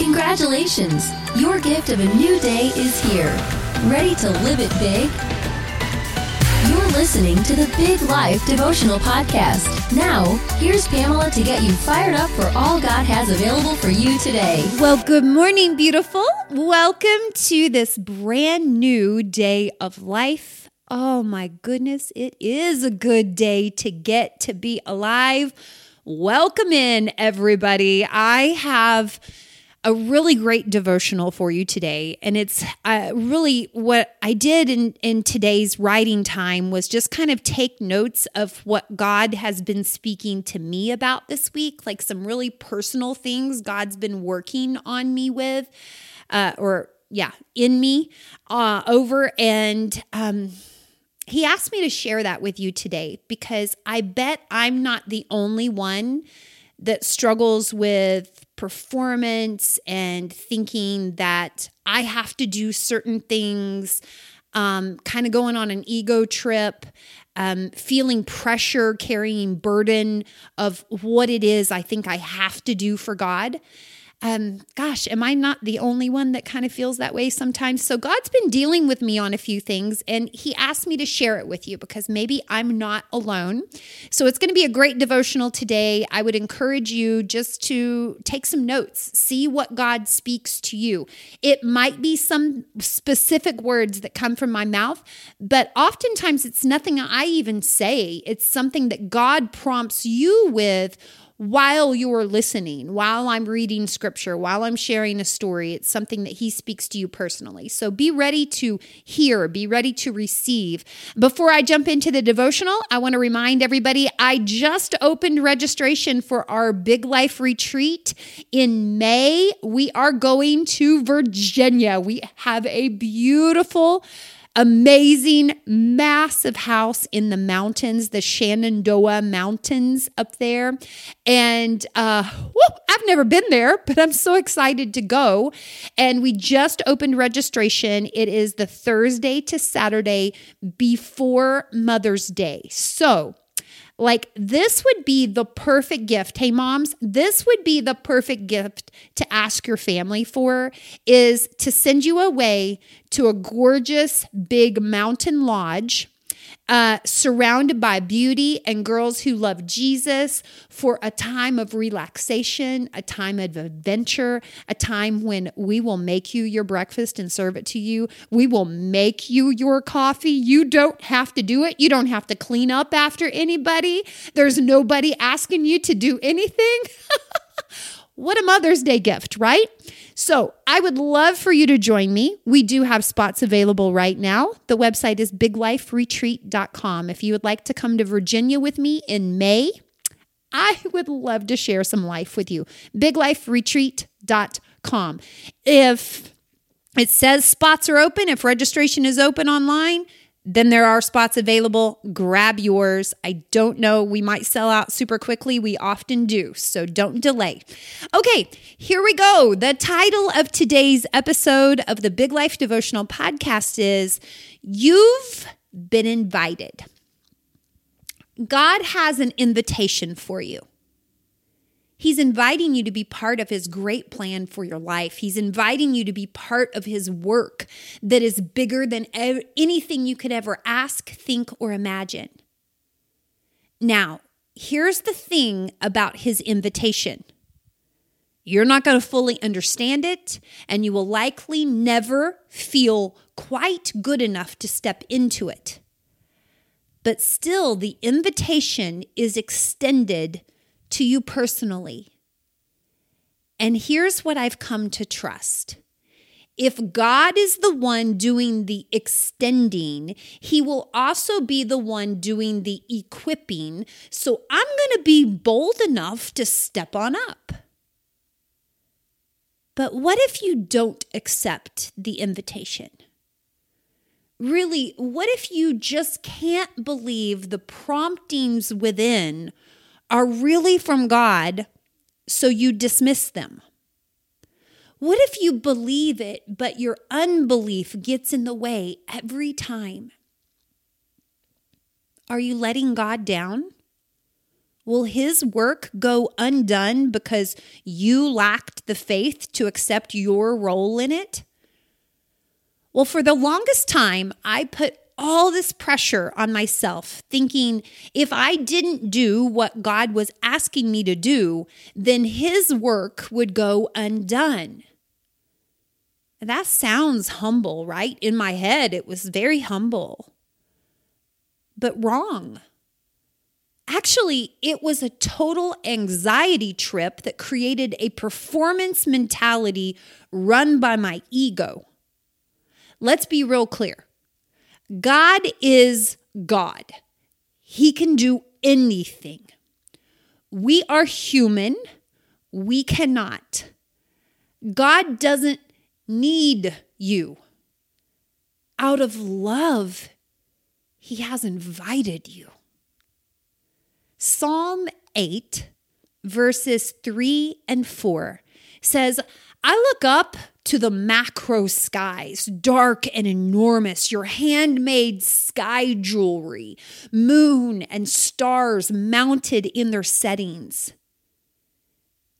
Congratulations! Your gift of a new day is here. Ready to live it big? You're listening to the Big Life Devotional Podcast. Now, here's Pamela to get you fired up for all God has available for you today. Well, good morning, beautiful. Welcome to this brand new day of life. Oh my goodness, it is a good day to get to be alive. Welcome in, everybody. I have a really great devotional for you today. And it's uh, really what I did in, in today's writing time was just kind of take notes of what God has been speaking to me about this week, like some really personal things God's been working on me with, uh, or yeah, in me uh, over. And, um, he asked me to share that with you today because I bet I'm not the only one that struggles with performance and thinking that I have to do certain things, um, kind of going on an ego trip, um, feeling pressure, carrying burden of what it is I think I have to do for God um, gosh, am I not the only one that kind of feels that way sometimes? So God's been dealing with me on a few things, and He asked me to share it with you because maybe I'm not alone. So it's going to be a great devotional today. I would encourage you just to take some notes, see what God speaks to you. It might be some specific words that come from my mouth, but oftentimes it's nothing I even say. It's something that God prompts you with while you're listening, while I'm reading scripture, while I'm sharing a story. It's something that He speaks to you personally. So be ready to hear, be ready to receive. Before I jump into the devotional, I want to remind everybody I just opened registration for our Big Life retreat in May. We are going to Virginia. We have a beautiful amazing, massive house in the mountains, the Shenandoah Mountains up there. And uh, whoop, I've never been there, but I'm so excited to go. And we just opened registration. It is the Thursday to Saturday before Mother's Day. So, like, this would be the perfect gift. Hey, moms, this would be the perfect gift to ask your family for is to send you away to a gorgeous big mountain lodge uh, surrounded by beauty and girls who love Jesus for a time of relaxation, a time of adventure, a time when we will make you your breakfast and serve it to you. We will make you your coffee. You don't have to do it. You don't have to clean up after anybody. There's nobody asking you to do anything. what a Mother's Day gift, right? So I would love for you to join me. We do have spots available right now. The website is bigliferetreat.com. If you would like to come to Virginia with me in May, I would love to share some life with you. bigliferetreat.com. If it says spots are open, if registration is open online, then there are spots available. Grab yours. I don't know. We might sell out super quickly. We often do. So don't delay. Okay, here we go. The title of today's episode of the Big Life Devotional podcast is You've Been Invited. God has an invitation for you. He's inviting you to be part of his great plan for your life. He's inviting you to be part of his work that is bigger than ev- anything you could ever ask, think, or imagine. Now, here's the thing about his invitation you're not going to fully understand it, and you will likely never feel quite good enough to step into it. But still, the invitation is extended to you personally. And here's what I've come to trust. If God is the one doing the extending, He will also be the one doing the equipping. So I'm going to be bold enough to step on up. But what if you don't accept the invitation? Really, what if you just can't believe the promptings within are really from God, so you dismiss them? What if you believe it, but your unbelief gets in the way every time? Are you letting God down? Will his work go undone because you lacked the faith to accept your role in it? Well, for the longest time, I put all this pressure on myself, thinking if I didn't do what God was asking me to do, then his work would go undone. That sounds humble, right? In my head, it was very humble, but wrong. Actually, it was a total anxiety trip that created a performance mentality run by my ego. Let's be real clear God is God, He can do anything. We are human, we cannot. God doesn't need you. Out of love, He has invited you. Psalm 8, verses 3 and 4 says, I look up to the macro skies, dark and enormous, your handmade sky jewelry, moon and stars mounted in their settings.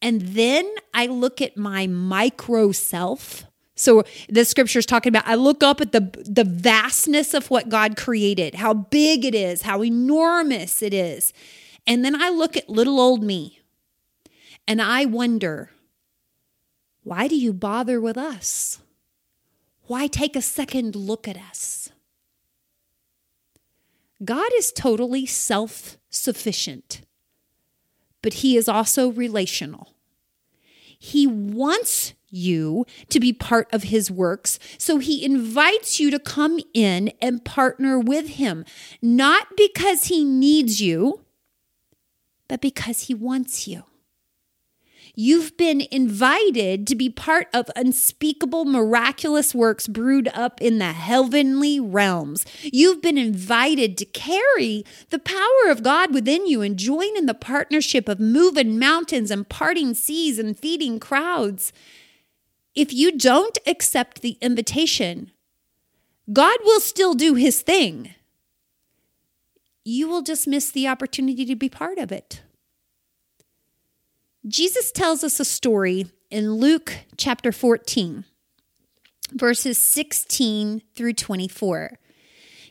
And then I look at my micro self. So the scripture is talking about I look up at the the vastness of what God created, how big it is, how enormous it is. And then I look at little old me. And I wonder, why do you bother with us? Why take a second look at us? God is totally self sufficient, but He is also relational. He wants you to be part of His works, so He invites you to come in and partner with Him, not because He needs you, but because He wants you. You've been invited to be part of unspeakable, miraculous works brewed up in the heavenly realms. You've been invited to carry the power of God within you and join in the partnership of moving mountains and parting seas and feeding crowds. If you don't accept the invitation, God will still do his thing. You will just miss the opportunity to be part of it. Jesus tells us a story in Luke chapter 14, verses 16 through 24.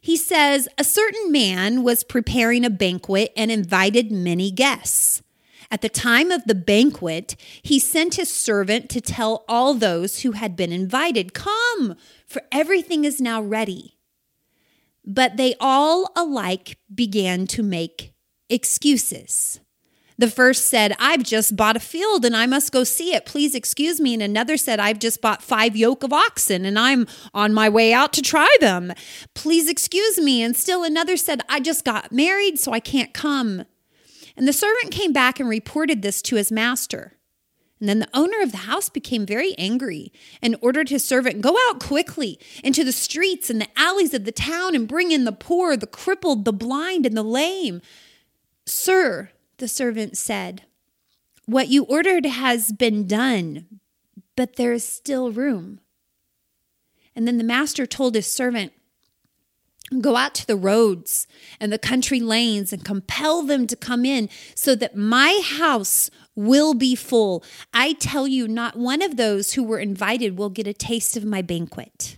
He says, A certain man was preparing a banquet and invited many guests. At the time of the banquet, he sent his servant to tell all those who had been invited, Come, for everything is now ready. But they all alike began to make excuses. The first said, I've just bought a field and I must go see it. Please excuse me. And another said, I've just bought five yoke of oxen and I'm on my way out to try them. Please excuse me. And still another said, I just got married, so I can't come. And the servant came back and reported this to his master. And then the owner of the house became very angry and ordered his servant, Go out quickly into the streets and the alleys of the town and bring in the poor, the crippled, the blind, and the lame. Sir, the servant said, What you ordered has been done, but there is still room. And then the master told his servant, Go out to the roads and the country lanes and compel them to come in so that my house will be full. I tell you, not one of those who were invited will get a taste of my banquet.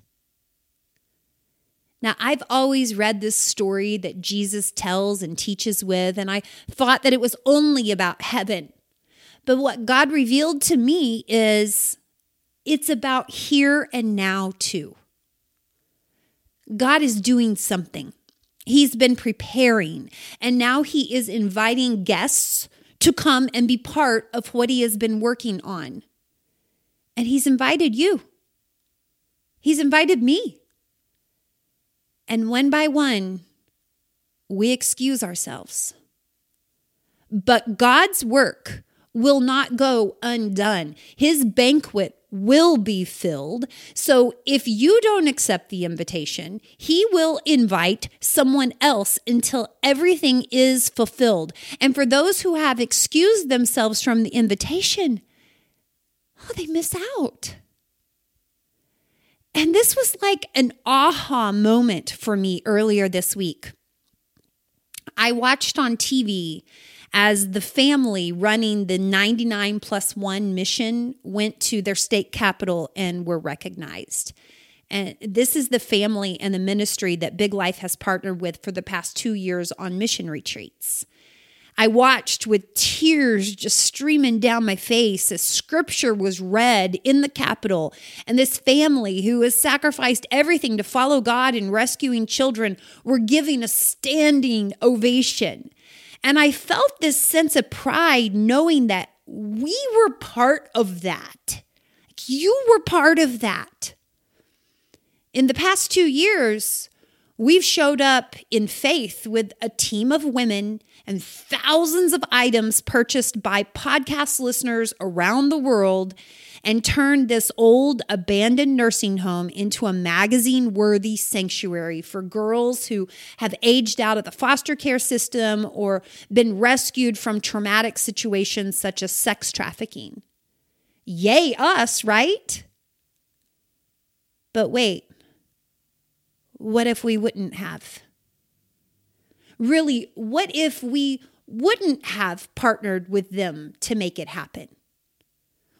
Now, I've always read this story that Jesus tells and teaches with, and I thought that it was only about heaven. But what God revealed to me is it's about here and now, too. God is doing something. He's been preparing, and now He is inviting guests to come and be part of what He has been working on. And He's invited you, He's invited me. And one by one, we excuse ourselves. But God's work will not go undone. His banquet will be filled. So if you don't accept the invitation, He will invite someone else until everything is fulfilled. And for those who have excused themselves from the invitation, oh, they miss out. And this was like an aha moment for me earlier this week. I watched on TV as the family running the 99 plus one mission went to their state capital and were recognized. And this is the family and the ministry that Big Life has partnered with for the past two years on mission retreats. I watched with tears just streaming down my face as scripture was read in the Capitol. And this family who has sacrificed everything to follow God in rescuing children were giving a standing ovation. And I felt this sense of pride knowing that we were part of that. You were part of that. In the past two years, we've showed up in faith with a team of women and thousands of items purchased by podcast listeners around the world and turned this old abandoned nursing home into a magazine worthy sanctuary for girls who have aged out of the foster care system or been rescued from traumatic situations such as sex trafficking. Yay, us, right? But wait, what if we wouldn't have? Really, what if we wouldn't have partnered with them to make it happen?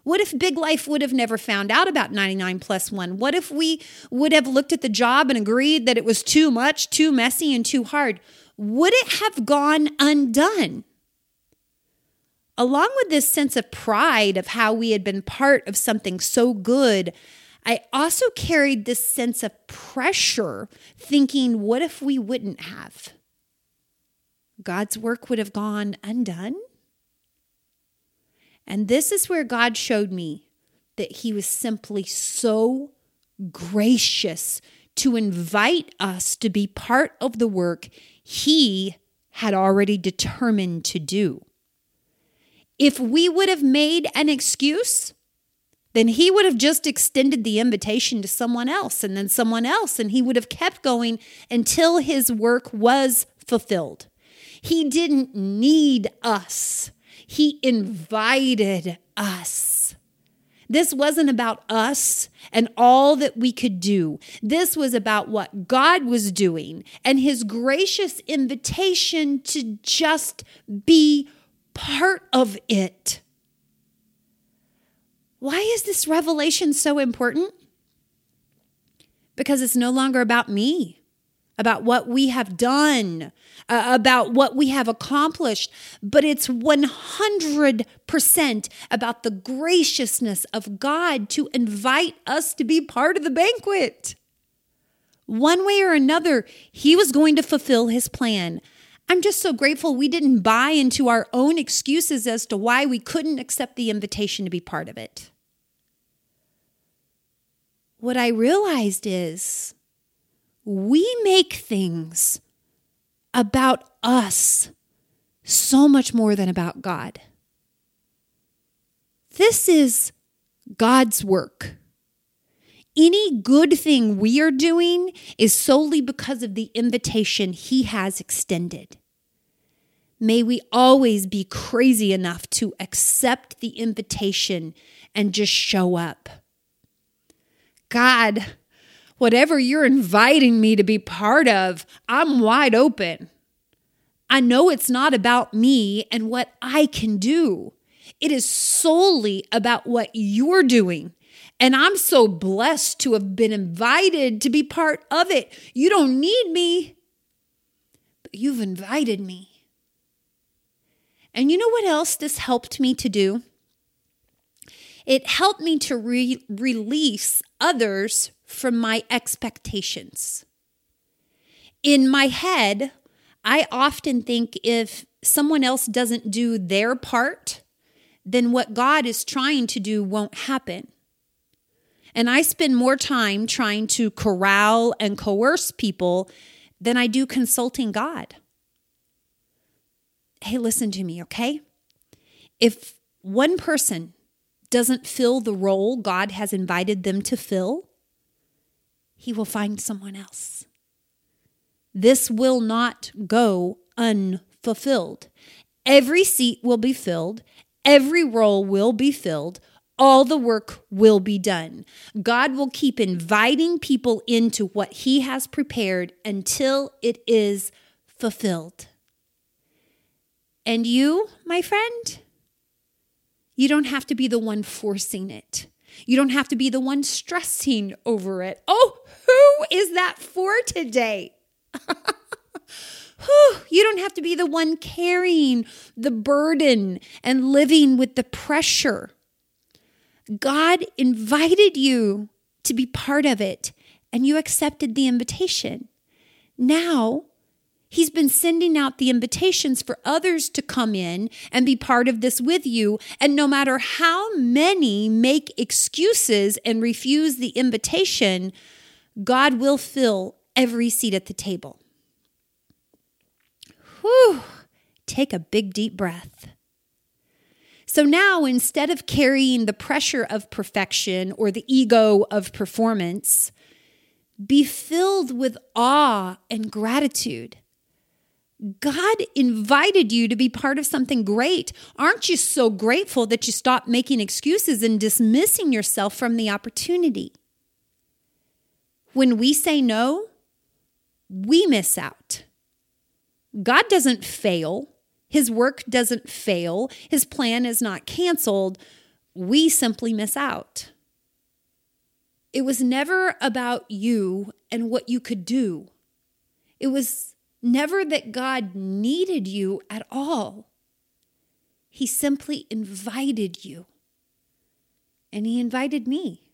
What if Big Life would have never found out about 99 plus one? What if we would have looked at the job and agreed that it was too much, too messy, and too hard? Would it have gone undone? Along with this sense of pride of how we had been part of something so good, I also carried this sense of pressure, thinking, what if we wouldn't have? God's work would have gone undone? And this is where God showed me that He was simply so gracious to invite us to be part of the work He had already determined to do. If we would have made an excuse, then he would have just extended the invitation to someone else and then someone else, and he would have kept going until his work was fulfilled. He didn't need us. He invited us. This wasn't about us and all that we could do. This was about what God was doing and his gracious invitation to just be part of it. Why is this revelation so important? Because it's no longer about me about what we have done, uh, about what we have accomplished, but it's 100% about the graciousness of God to invite us to be part of the banquet. One way or another, He was going to fulfill His plan. I'm just so grateful we didn't buy into our own excuses as to why we couldn't accept the invitation to be part of it. What I realized is we make things about us so much more than about God. This is God's work. Any good thing we are doing is solely because of the invitation He has extended. May we always be crazy enough to accept the invitation and just show up. God, whatever you're inviting me to be part of, I'm wide open. I know it's not about me and what I can do. It is solely about what you're doing. And I'm so blessed to have been invited to be part of it. You don't need me, but you've invited me. And you know what else this helped me to do? It helped me to re- release others from my expectations. In my head, I often think if someone else doesn't do their part, then what God is trying to do won't happen. And I spend more time trying to corral and coerce people than I do consulting God. Hey, listen to me, okay? If one person doesn't fill the role God has invited them to fill, he will find someone else. This will not go unfulfilled. Every seat will be filled, every role will be filled, all the work will be done. God will keep inviting people into what He has prepared until it is fulfilled. And you, my friend, you don't have to be the one forcing it. You don't have to be the one stressing over it. Oh, who is that for today? you don't have to be the one carrying the burden and living with the pressure. God invited you to be part of it, and you accepted the invitation. Now, He's been sending out the invitations for others to come in and be part of this with you. And no matter how many make excuses and refuse the invitation, God will fill every seat at the table. Whew, take a big deep breath. So now, instead of carrying the pressure of perfection or the ego of performance, be filled with awe and gratitude. God invited you to be part of something great. Aren't you so grateful that you stopped making excuses and dismissing yourself from the opportunity? When we say no, we miss out. God doesn't fail. His work doesn't fail. His plan is not canceled. We simply miss out. It was never about you and what you could do. It was never that God needed you at all. He simply invited you. And He invited me.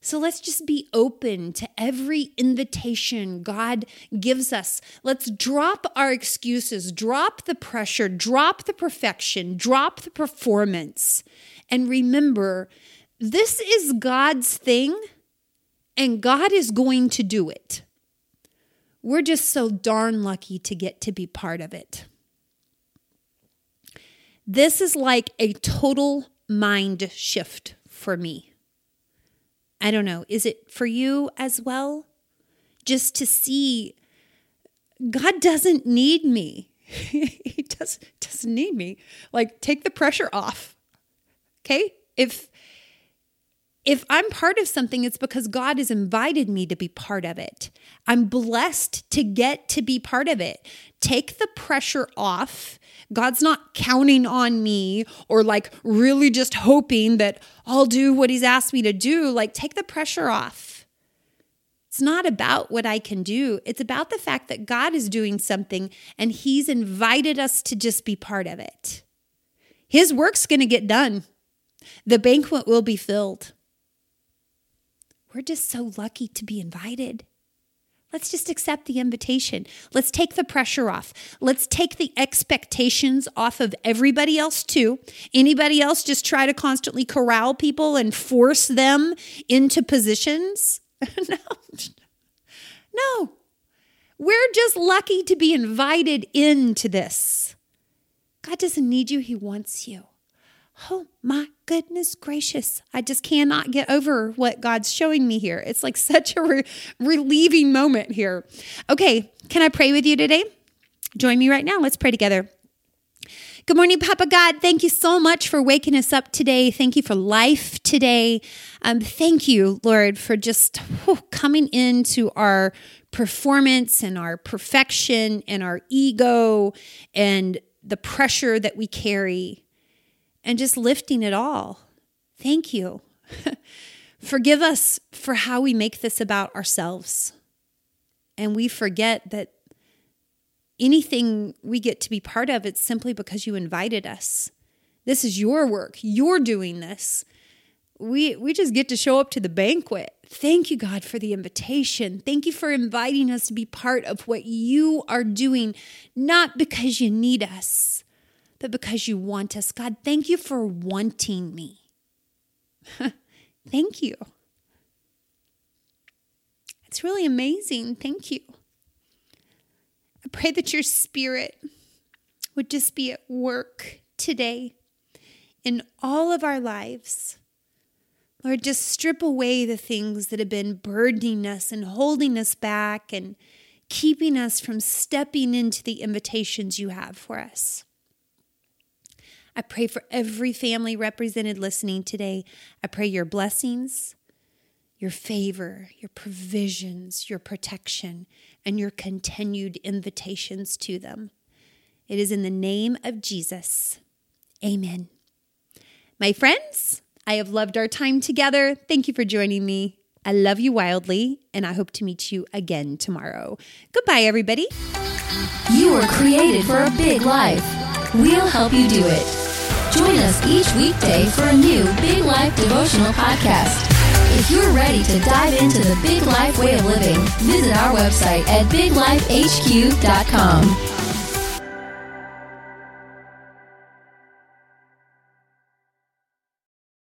So let's just be open to every invitation God gives us. Let's drop our excuses, drop the pressure, drop the perfection, drop the performance. And remember, this is God's thing, and God is going to do it. We're just so darn lucky to get to be part of it. This is like a total mind shift for me. I don't know. Is it for you as well? Just to see God doesn't need me. he does, doesn't need me. Like, take the pressure off. Okay? If if I'm part of something, it's because God has invited me to be part of it. I'm blessed to get to be part of it. Take the pressure off. God's not counting on me or like really just hoping that I'll do what He's asked me to do. Like, take the pressure off. It's not about what I can do. It's about the fact that God is doing something and He's invited us to just be part of it. His work's going to get done, the banquet will be filled. We're just so lucky to be invited. Let's just accept the invitation. Let's take the pressure off. Let's take the expectations off of everybody else, too. Anybody else just try to constantly corral people and force them into positions? no. No. We're just lucky to be invited into this. God doesn't need you, He wants you. Oh my goodness gracious. I just cannot get over what God's showing me here. It's like such a re- relieving moment here. Okay, can I pray with you today? Join me right now. Let's pray together. Good morning, Papa God. Thank you so much for waking us up today. Thank you for life today. Um, thank you, Lord, for just whew, coming into our performance and our perfection and our ego and the pressure that we carry and just lifting it all. Thank you. Forgive us for how we make this about ourselves. And we forget that anything we get to be part of, it's simply because you invited us. This is your work. You're doing this. We, we just get to show up to the banquet. Thank you, God, for the invitation. Thank you for inviting us to be part of what you are doing, not because you need us, but because you want us. God, thank you for wanting me. thank you. It's really amazing. Thank you. I pray that your spirit would just be at work today in all of our lives. Lord, just strip away the things that have been burdening us and holding us back and keeping us from stepping into the invitations you have for us. I pray for every family represented listening today. I pray your blessings, your favor, your provisions, your protection, and your continued invitations to them. It is in the name of Jesus. Amen. My friends, I have loved our time together. Thank you for joining me. I love you wildly, and I hope to meet you again tomorrow. Goodbye, everybody. You were created for a big life. We'll help you do it. Join us each weekday for a new Big Life devotional podcast. If you're ready to dive into the big life way of living, visit our website at biglifehq.com.